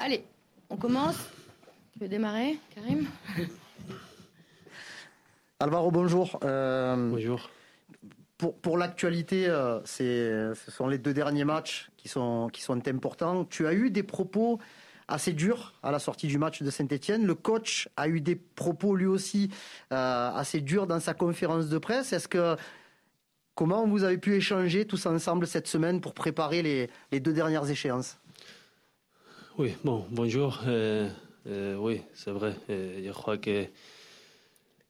Allez, on commence. Tu veux démarrer, Karim Alvaro, bonjour. Euh, bonjour. Pour, pour l'actualité, euh, ce sont les deux derniers matchs qui sont, qui sont importants. Tu as eu des propos assez durs à la sortie du match de Saint-Etienne. Le coach a eu des propos lui aussi euh, assez durs dans sa conférence de presse. Est-ce que comment vous avez pu échanger tous ensemble cette semaine pour préparer les, les deux dernières échéances? Oui, bon, bonjour. oui, c'est vrai. je crois que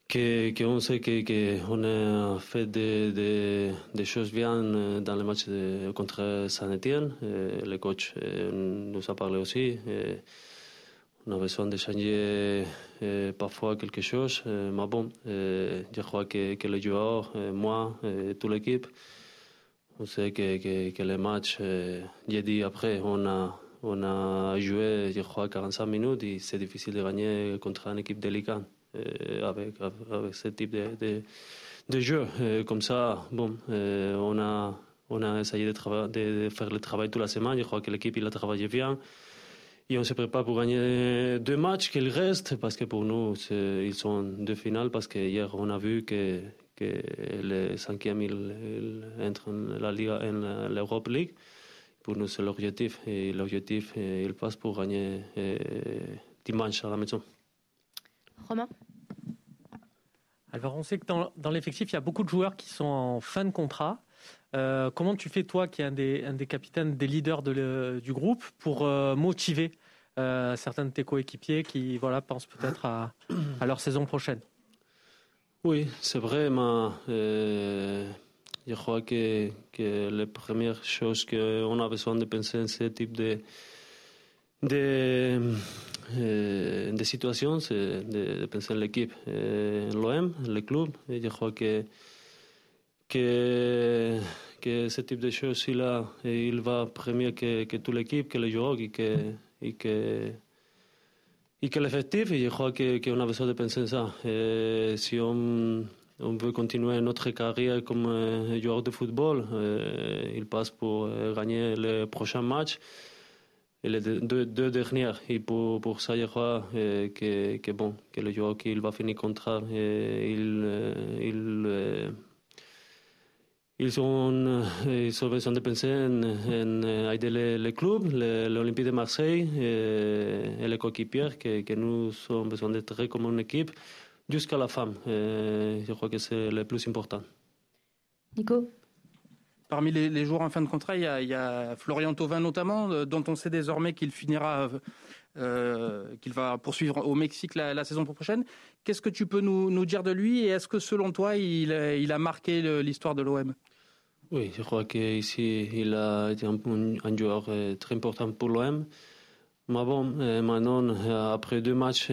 qu'on sait qu'on a fait des, choses bien euh, dans le match contre Saint-Etienne. Euh, le coach euh, nous a parlé aussi. on a besoin de changer parfois quelque chose. mais bon, je crois que, que les joueurs, moi, toute l'équipe, on sait que, que, que le match, j'ai dit après, on a, on a joué, je crois, 45 minutes et c'est difficile de gagner contre une équipe délicate. Euh, avec, avec ce type de, de, jeu. Euh, comme ça, bon, euh, on, a, on a essayé de, de, faire le travail toute la semaine. Je crois que l'équipe il a travaillé bien. Et on se prépare pour gagner deux matchs qu'il reste, parce que pour nous, ils sont deux finales, parce que hier, on a vu que, que le cinquième, il, il entre en la Liga, en l'Europe League. Pour nous, c'est l'objectif. Et l'objectif, il passe pour gagner dimanche à la maison. Romain? Alors, on sait que dans, l'effectif, il y a beaucoup de joueurs qui sont en fin de contrat. Euh, comment tu fais, toi, qui es un des, un des capitaines, des leaders du groupe, pour euh, motiver euh, certains de tes coéquipiers qui voilà, pensent peut-être à, leur saison prochaine? Oui, c'est vrai, mais je crois que, que les premières choses qu'on a besoin de penser en ce type de, de, euh, des situations, c'est de, penser l'équipe, euh, l'OM, le club. Et je crois que, que, que ce type de choses, il, a, il va premier que, que toute l'équipe, que les joueurs et que, et que, et que l'effectif. Et je crois qu'on a besoin de penser ça. Et si on, on veut continuer notre carrière comme euh, joueur de football, il passe pour gagner le prochain match. Et les deux, deux, dernières. Et pour, pour ça, je crois euh, que, bon, que le joueur qui va finir contrat, euh, il, euh, il, ils, ont, ils ont besoin de penser en, en aider les, les clubs, l'Olympique de Marseille et, et les coéquipiers, que, que nous avons besoin d'être comme une équipe jusqu'à la fin. je crois que c'est le plus important. Nico? Parmi les, joueurs en fin de contrat, il y a, Florian Thauvin notamment, euh, dont on sait désormais qu'il finira, euh, qu'il va poursuivre au Mexique la, saison prochaine. Qu'est-ce que tu peux nous, dire de lui et est-ce que selon toi, il, a marqué l'histoire de l'OM Oui, je crois qu'ici, il a été un, joueur euh, très important pour l'OM. Mais bon, maintenant, après deux matchs,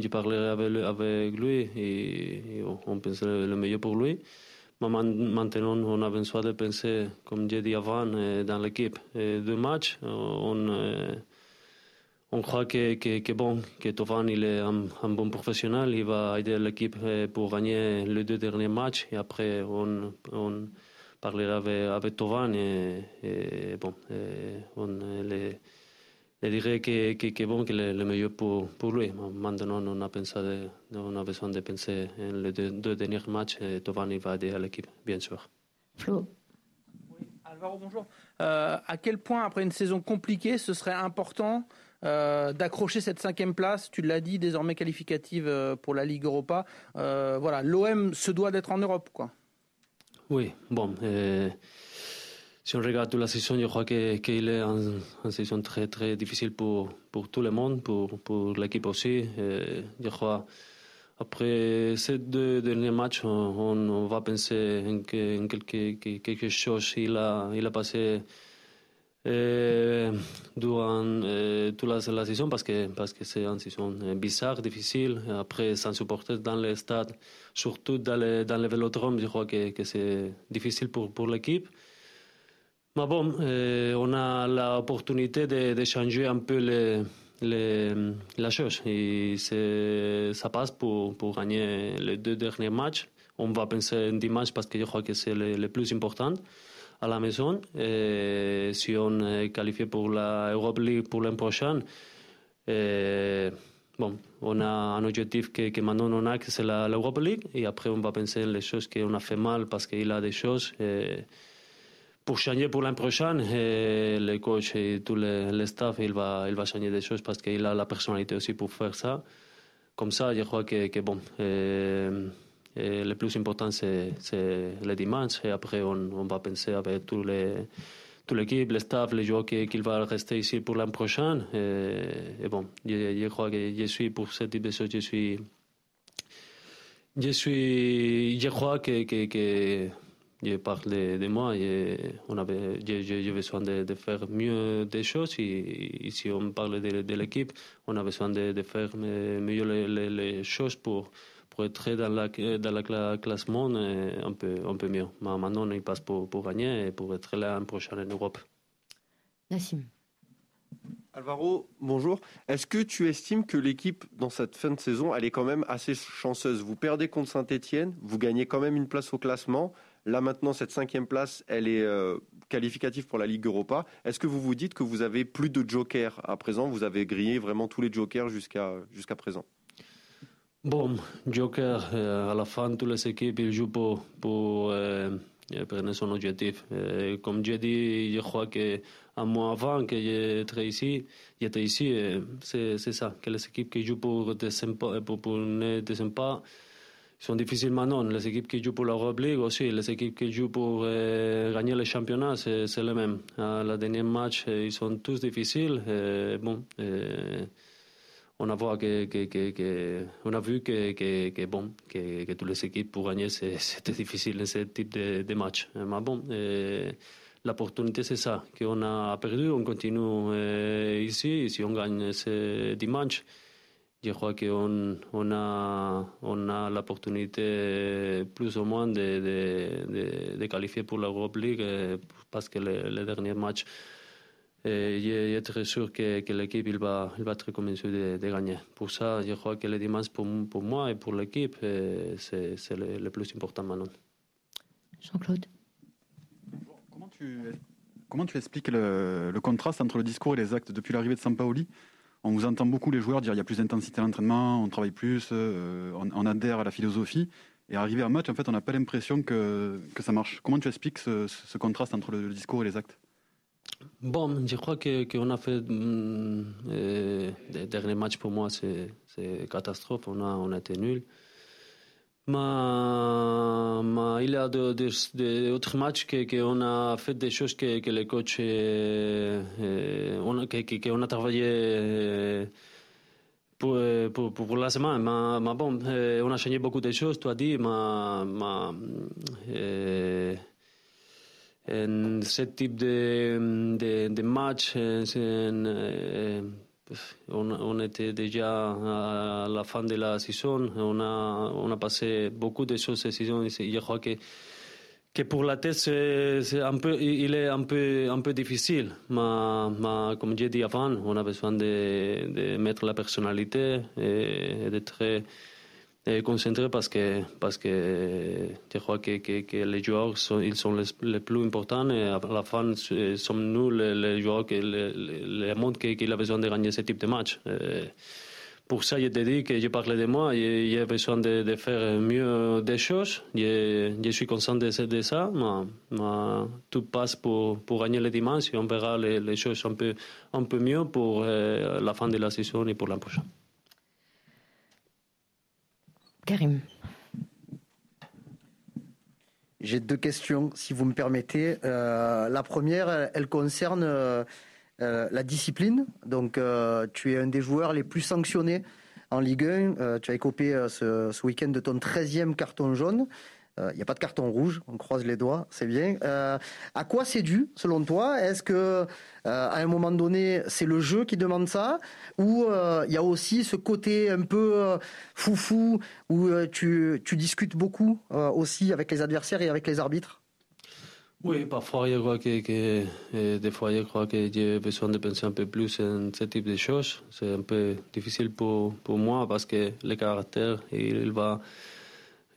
j'ai parlé avec, lui et, on pense le meilleur pour lui. Maintenant, on a besoin de penser, comme j'ai dit avant, dans l'équipe. Deux matchs, on, on croit que, que, bon, que Tovan il est un, bon professionnel, il va aider l'équipe pour gagner les deux derniers matchs et après on, on parlera avec, avec Tovan et, bon, on je dirais que, que, que bon, que le, le meilleur pour, pour lui. Maintenant, on a, pensé de, on a besoin de penser en les deux, deux derniers matchs et Tovani va aider à l'équipe, bien sûr. Flo. Oui, Alvaro, bonjour. Euh, à quel point, après une saison compliquée, ce serait important euh, d'accrocher cette cinquième place, tu l'as dit, désormais qualificative euh, pour la Ligue Europa. Euh, voilà, l'OM se doit d'être en Europe, quoi. Oui, bon. Euh, si on regarde toute la saison, je crois qu'il est une, une, saison très très difficile pour, pour tout le monde, pour, pour l'équipe aussi. Je crois après ces deux derniers matchs, on, va penser en, que, quelque, quelque chose. Il a, il a passé euh, durant euh, toute la, saison parce que parce que c'est une saison bizarre, difficile. Après, sans supporter dans les stades, surtout dans le, dans le vélodrome, je crois que, que c'est difficile pour, pour l'équipe. Bon, euh, on a l'opportunité de, de, changer un peu les, les, la chose. Ça passe pour, gagner les deux derniers matchs. On va penser en dimanche parce que je crois que c'est le, plus important. à la maison. Et si on est qualifié pour la League pour l'an prochain, bon, on a un objectif que, maintenant on a, que c'est l'Europe League. Et après, on va penser les choses qu'on a fait mal parce qu'il a des choses. Pour changer pour l'an prochain, et le coach et tout le, staff, il va, il va changer des choses parce qu'il a la personnalité aussi pour faire ça. Comme ça, je crois que, que bon, le plus important, c'est le dimanche. Et après, on, va penser avec tous les, toute l'équipe, le staff, les joueurs qu'il va rester ici pour l'an prochain. Et, bon, je, je, crois que je suis pour ce type de choses, je suis. Je suis. Je crois que, que, que je parle de, moi et on avait, j'ai besoin de, de, faire mieux des choses. Et, et si on parle de, de l'équipe, on a besoin de, de faire mieux les, les, les choses pour pour être dans la, dans la classement un peu, un peu mieux. Mais maintenant, il passe pour, pour gagner et pour être là l'an prochain en Europe. Nassim. Alvaro, bonjour. Est-ce que tu estimes que l'équipe, dans cette fin de saison, elle est quand même assez chanceuse? Vous perdez contre Saint-Etienne, vous gagnez quand même une place au classement. Là, maintenant, cette cinquième place, elle est euh, qualificative pour la Ligue Europa. Est-ce que vous vous dites que vous avez plus de jokers à présent Vous avez grillé vraiment tous les jokers jusqu'à jusqu'à présent Bon, Joker, euh, à la fin, toutes les équipes ils jouent pour, pour euh, prendre son objectif. Euh, comme j'ai dit, je crois qu'un mois avant que j'étais ici, j'étais ici, c'est, ça, que les équipes qui jouent pour, pour, pour ne pas sont difficiles maintenant. Les équipes qui jouent pour l'Europe League aussi, les équipes qui jouent pour euh, gagner le championnat, c'est, le même. La dernière match, ils sont tous difficiles. bon, on a, vu que, bon, que, toutes les équipes pour gagner, c'était difficile ce type de, match. Mais bon, l'opportunité, c'est ça, qu'on a perdu, on continue euh, ici, et si on gagne ce dimanche, je crois qu'on on a, on a l'opportunité plus ou moins de, de, de, de qualifier pour l'Europe League, euh, parce que le, le dernier match, et je, suis très sûr que, que l'équipe il va, il va être convaincu de, de, gagner. Pour ça, je crois que le dimanche, pour, pour moi et pour l'équipe, c'est, c'est le, le, plus important maintenant. Jean-Claude Comment tu, comment tu expliques le, le, contraste entre le discours et les actes depuis l'arrivée de Sampaoli? On vous entend beaucoup les joueurs dire qu'il y a plus d'intensité à l'entraînement, on travaille plus, euh, on, adhère à la philosophie. Et arrivé à match, en fait, on n'a pas l'impression que, que ça marche. Comment tu expliques ce, ce contraste entre le, discours et les actes? Bon, je crois qu'on a fait. Euh, les derniers matchs pour moi, c'est catastrophe. On a, on a été nuls. Mais, il y a d'autres matchs qu'on a fait des choses que, que. Euh, on, que, a travaillé. Pour, pour, la semaine. Mais, mais bon, on a changé beaucoup de choses, tu as dit, mais, mais en ce type de, de, match, en, on, était déjà à la fin de la saison, on a, passé beaucoup de choses cette saison je crois que, que pour la tête, il est un peu, difficile. Mais, comme j'ai dit avant, on a besoin de, mettre la personnalité et, et d'être eh, concentré parce que, parce que je crois que, que, les joueurs sont, ils sont les, les, plus importants et à la fin sommes nous les, les joueurs que le, le monde qu'il a besoin de gagner ce type de match. Et pour ça, je te dis que je parlais de moi, j'ai besoin de, faire mieux des choses. Je, suis conscient de, ça, mais, mais, tout passe pour, pour gagner le dimanche et on verra les, les choses un peu, un peu mieux pour euh, la fin de la saison et pour l'an prochain. Karim. J'ai deux questions, si vous me permettez. Euh, la première, elle concerne euh, euh, la discipline. Donc, tu es un des joueurs les plus sanctionnés en Ligue 1. Euh, tu as écopé ce, ce week-end de ton 13e carton jaune. Il euh, n'y a pas de carton rouge, on croise les doigts, c'est bien. Euh, à quoi c'est dû, selon toi? Est-ce que euh, à un moment donné, c'est le jeu qui demande ça? Ou il y a aussi ce côté un peu foufou où tu, discutes beaucoup aussi avec les adversaires et avec les arbitres? Oui, parfois je crois que, que des fois que j'ai besoin de penser un peu plus en ce type de choses. C'est un peu difficile pour moi parce que le caractère il va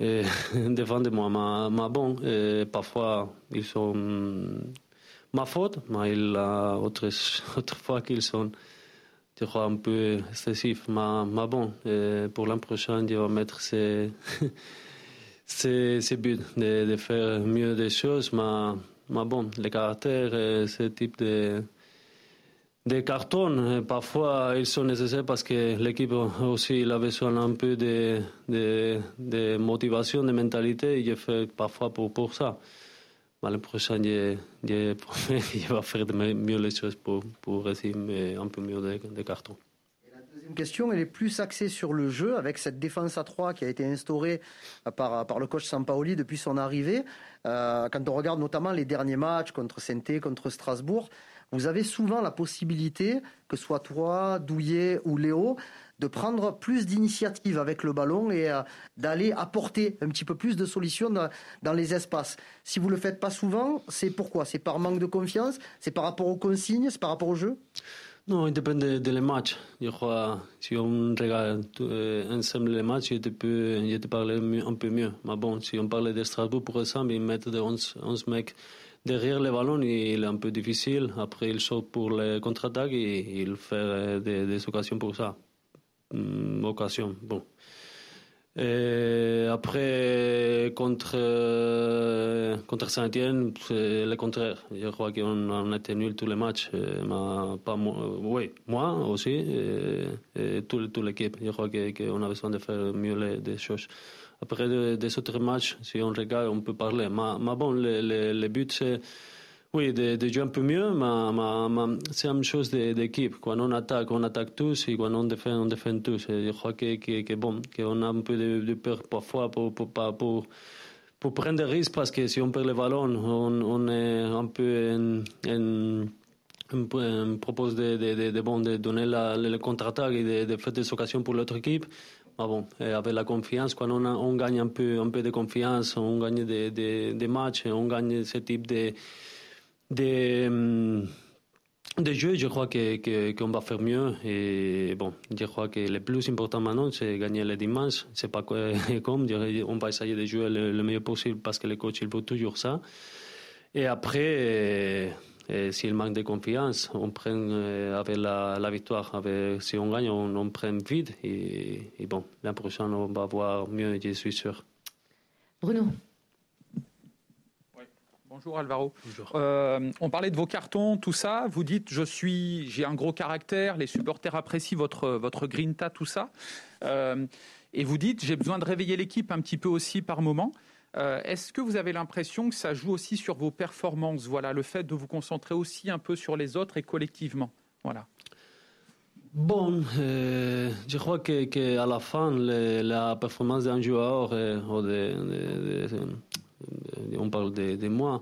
et défendre-moi. Mais, bon, parfois, ils sont ma faute, mais il a autre, fois qu'ils sont je crois, un peu excessifs. Mais, bon, pour l'an prochain, je vais mettre ces, ces, buts, de, de, faire mieux des choses. Mais, mais bon, le caractère, ce type de des cartons, parfois ils sont nécessaires parce que l'équipe aussi il a besoin un peu de, de, de motivation, de mentalité. Et je fais parfois pour, pour ça. Mais le prochain, je, vais faire mieux les choses pour, pour un peu mieux des, cartons. la deuxième question, elle est plus axée sur le jeu, avec cette défense à 3 qui a été instaurée par, le coach Sampaoli depuis son arrivée. Euh, quand on regarde notamment les derniers matchs contre Saint-Étienne, contre Strasbourg, vous avez souvent la possibilité, que ce soit toi, Douillet ou Léo, de prendre plus d'initiative avec le ballon et euh, d'aller apporter un petit peu plus de solutions dans, les espaces. Si vous ne le faites pas souvent, c'est pourquoi? C'est par manque de confiance? C'est par rapport aux consignes? C'est par rapport au jeu? Non, il dépend des de matchs. Je crois si on regarde euh, ensemble les matchs, je te peux un peu mieux. Mais bon, si on parle de Strasbourg, par exemple, ils mettent 11, 11 mecs derrière le ballon, il est un peu difficile. Après, il saute pour les contre-attaques et il fait euh, des, occasions pour ça. Hum, occasion, bon. Et après, contre, euh, contre Saint-Etienne, c'est le contraire. Je crois qu'on a été nul tous les matchs. Mais pas moi, oui, moi aussi, et, toute, l'équipe. Je crois qu'on a besoin de faire mieux les, des choses. Après des autres matchs, si on regarde, on peut parler. Mais, bon, le, but, c'est oui, de, jouer un peu mieux, mais, c'est la même chose d'équipe. Quand on attaque, on attaque tous, et quand on défend, on défend tous. Et je crois que, que, bon, qu'on a un peu de, peur parfois pour, pour, pour, prendre des risques, parce que si on perd le ballon, on, on est un peu en, on propose de, de, de, bon, de donner la, le contre-attaque et de, de, faire des occasions pour l'autre équipe. Ah bon, avec la confiance, quand on, gagne un peu, un peu de confiance, on gagne des, des, des matchs, on gagne ce type de, de, de jeux, je crois qu'on que, qu'on va faire mieux. Et bon, je crois que le plus important maintenant, c'est gagner le dimanche. C'est pas comme, on va essayer de jouer le, le meilleur possible parce que le coach, il veut toujours ça. Et après, s'il manque de confiance, on prend euh, avec la, la victoire. Avec, si on gagne, on, on prend vite. Et, et bon, l'an prochain, on va voir mieux, je suis sûr. Bruno. Bonjour Alvaro. Bonjour. Euh, on parlait de vos cartons, tout ça. Vous dites, je suis, j'ai un gros caractère. Les supporters apprécient votre votre grinta, tout ça. Euh, et vous dites, j'ai besoin de réveiller l'équipe un petit peu aussi par moment. Euh, est-ce que vous avez l'impression que ça joue aussi sur vos performances? Voilà, le fait de vous concentrer aussi un peu sur les autres et collectivement. Voilà. Bon, euh, je crois que, à la fin, la performance d'un joueur, euh, on parle de, moi,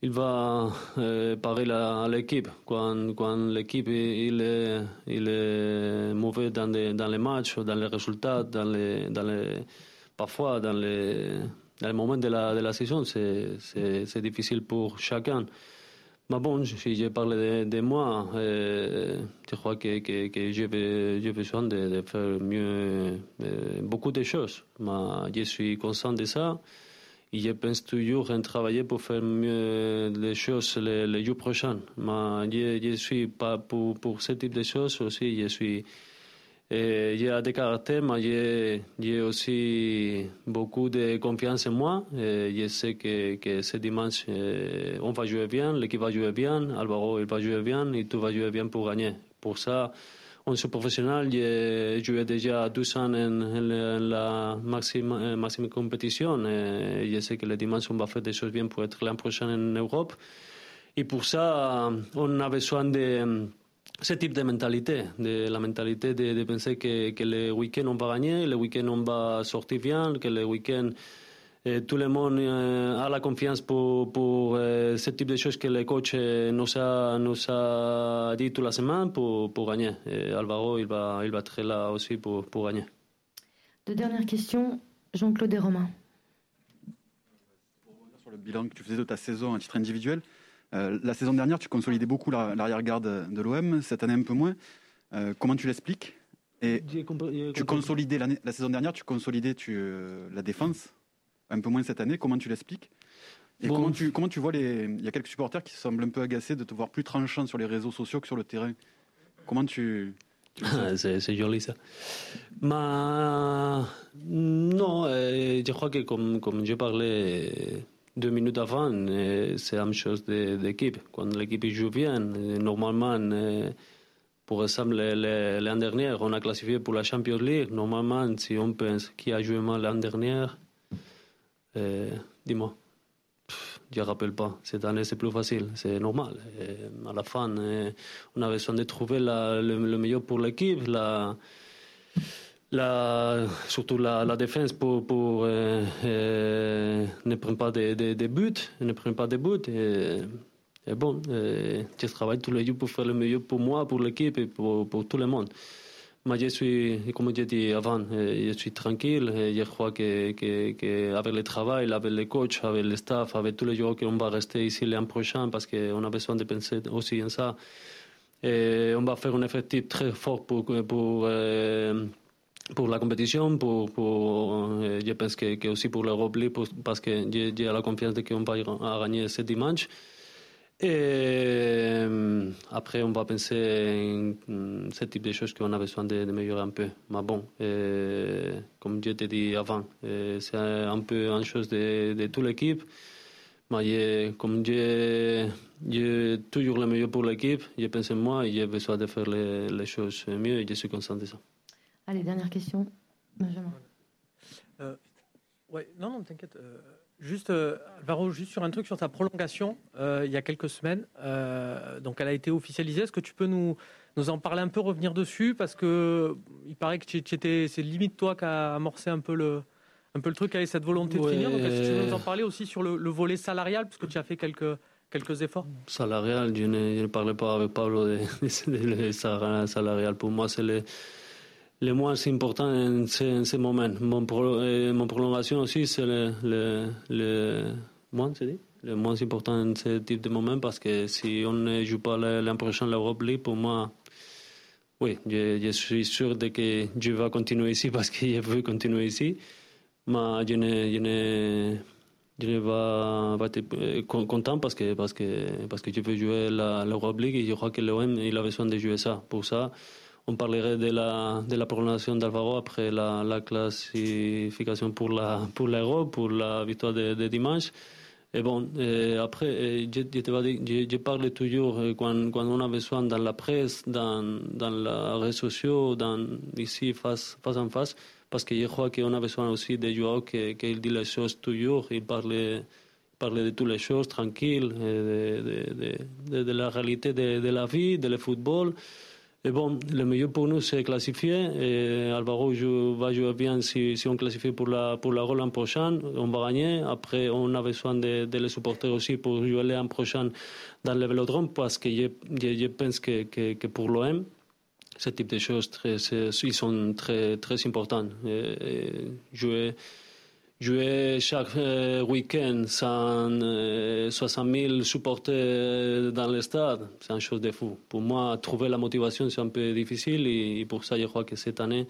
il va parler à, l'équipe. Quand, quand l'équipe il est, il est mauvais dans, dans les matchs, dans les résultats, dans les, dans les, parfois dans les dans le moment de la, de la saison, c'est difficile pour chacun. Mais bon, si je parle de, moi, euh, je crois que, que, que j'ai besoin de, faire mieux euh, beaucoup de choses. Mais je suis conscient de ça et je pense toujours à travailler pour faire mieux les choses les, les jours prochains. Mais je, je suis pas pour, pour ce type de choses aussi, je suis il y a des caractères, mais j'ai aussi beaucoup de confiance en moi. Et je sais que, ce dimanche, euh, on va jouer bien, l'équipe va jouer bien, Alvaro il va jouer bien et tout va jouer bien pour gagner. Pour ça, on suis professionnel, j'ai joué déjà 12 ans en, la maxime, euh, maxime compétition. Et je sais que le dimanche, on va faire des choses bien pour être l'an prochain en Europe. Et pour ça, on a besoin de ce type de mentalité, de la mentalité de, de penser que, que, le week-end on va gagner, le week-end on va sortir bien, que le week-end eh, tout le monde eh, a la confiance pour, pour eh, ce type de choses que le coach nous a, nous a dit toute la semaine pour, pour gagner. Et Alvaro, il va, il va être là aussi pour, pour gagner. Deux dernières questions. Jean-Claude et Romain. Pour revenir sur le bilan que tu faisais de ta saison à titre individuel, euh, la saison dernière, tu consolidais beaucoup l'arrière-garde de l'OM, cette année un peu moins. Euh, comment tu l'expliques? Et tu consolidais la saison dernière, tu consolidais tu, euh, la défense, un peu moins cette année. Comment tu l'expliques? Et Bon. comment, tu, comment tu vois les. Il y a quelques supporters qui semblent un peu agacés de te voir plus tranchant sur les réseaux sociaux que sur le terrain. Comment tu. c'est, joli ça. Mais non, je crois que comme, comme je parlais deux minutes avant, euh, c'est la même chose d'équipe. Quand l'équipe joue bien, euh, normalement, euh, pour exemple, le- le- l'année dernière, on a classifié pour la Champions League. Normalement, si on pense qui a joué mal l'année dernière, euh, dis-moi. Je ne rappelle pas. Cette année, c'est plus facile. C'est normal. À la fin, on a besoin de trouver le, le meilleur pour l'équipe. La, surtout la, défense pour, euh, euh, ne prendre pas de, de- de buts. Ne prendre pas de buts. Et, bon, euh, je travaille tous les jours pour faire le meilleur pour moi, pour l'équipe et pour, tout le monde. Mais je suis, comme j'ai dit avant, je suis tranquille. Je crois que, le travail, avec les coachs, avec le staff, avec tous les joueurs qu'on va rester ici l'an prochain, parce qu'on a besoin de penser aussi en ça. On va faire un effectif très fort pour, pour la compétition, je pense que, aussi pour l'Europe League, pour- parce que j'ai la confiance qu'on va gagner ce dimanche. Et euh, après, on va penser en, en ce type de choses qu'on a besoin de, de améliorer un peu. Mais bon, euh, comme je t'ai dit avant, c'est un peu une chose de, de toute l'équipe. Mais comme j'ai toujours le meilleur pour l'équipe, je pense en moi j'ai besoin de faire les, les choses mieux et je suis conscient de ça. Allez, dernière question. Benjamin. Ouais, non, non, t'inquiète. Euh, juste, euh, Alvaro, juste sur un truc sur ta prolongation, euh, il y a quelques semaines. euh, donc, elle a été officialisée. Est-ce que tu peux nous, nous en parler un peu, revenir dessus? Parce que il paraît que c'est limite toi qui as amorcé un peu le, un peu le truc avec cette volonté de finir. Donc, est-ce que tu peux nous en parler aussi sur le, le volet salarial Parce que tu as fait quelques, quelques efforts? Salarial, je ne, je ne parlais pas avec Pablo de, de, de sal- salarial. Pour moi, c'est le, le moins important en ce, en moment. Mon, euh, mon prolongation aussi, c'est le, le, moins, dit? Le moins important en ce type de moment parce que si on ne joue pas l'an prochain l'Europe League, pour moi, oui, je, suis sûr de que je vais continuer ici parce que je veux continuer ici. Mais je ne, je ne, je ne vais pas être euh, con- content parce que, parce que, parce que je veux jouer l'Europe League et je crois que l'OM il a besoin de jouer ça. Pour ça, on parlerait de la, de la prolongation d'Alvaro après la, la classification pour la pour l'Euro, pour la victoire de, dimanche. Et bon, euh, après, euh, je, je te parle toujours quand, quand on a besoin dans la presse, dans, dans les réseaux sociaux, dans, ici face, face en face, parce que je crois qu'on a besoin aussi des joueurs qui, qui disent les choses toujours, ils parlent, parlent de toutes les choses tranquilles, euh, de, de, de, de la réalité de, de la vie, de le football. Et bon, le mieux pour nous, c'est classifier. Alvaro va jouer bien si, on classifie pour la, pour la rôle l'an prochain. On va gagner. Après, on a besoin de, les supporter aussi pour jouer l'an prochain dans le vélodrome parce que je, pense que, pour l'OM, ce type de choses, ils sont très, importants. Jouer, jouer chaque euh, week-end sans euh, 60 000 supporters dans le stade, c'est une chose de fou. Pour moi, trouver la motivation, c'est un peu difficile et, et pour ça, je crois que cette année,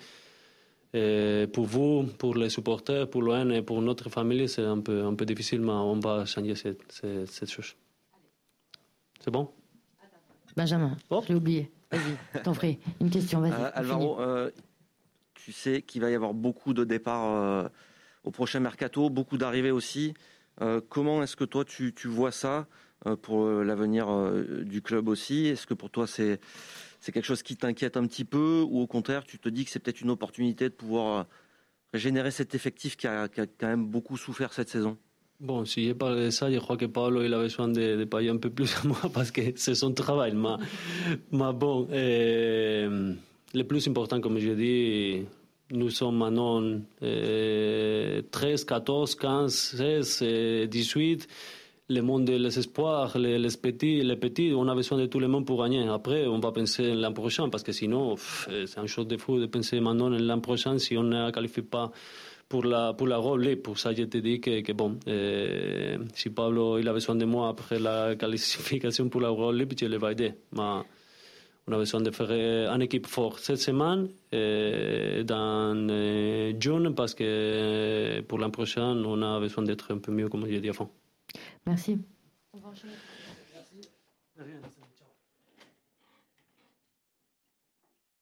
euh, pour vous, pour les supporters, pour l'ON et pour notre famille, c'est un peu, un peu difficile, mais on va changer cette, cette, cette chose. C'est bon? Benjamin, Oh. je l'ai oublié. Vas-y, t'en prie. Une question, vas-y. Euh, Alvaro, euh, tu sais qu'il va y avoir beaucoup de départs euh, au prochain mercato, beaucoup d'arrivées aussi. Euh, comment est-ce que toi tu, vois ça euh, pour euh, l'avenir du club aussi? Est-ce que pour toi c'est c'est quelque chose qui t'inquiète un petit peu ou au contraire tu te dis que c'est peut-être une opportunité de pouvoir régénérer cet effectif qui a, qui a quand même beaucoup souffert cette saison? Bon, si je parle de ça, je crois que Pablo il a besoin de, de payer un peu plus à moi parce que c'est son travail. Mais, mais bon, le plus important, comme je dis, nous sommes maintenant euh, 13, 14, 15, 16, euh, 18. Le monde des espoirs, les, petits, les petits, on a besoin de tout le monde pour gagner. Après, on va penser l'an prochain parce que sinon, pff, c'est une chose de fou de penser maintenant l'an prochain si on ne qualifie pas pour la, pour la. Pour ça, je te dis que, bon, euh, si Pablo il a besoin de moi après la qualification pour la Roble, je le vais aider. On a besoin de faire une équipe forte cette semaine et dans juin parce que pour l'an prochain, on a besoin d'être un peu mieux, comme je dit avant. Merci. Merci.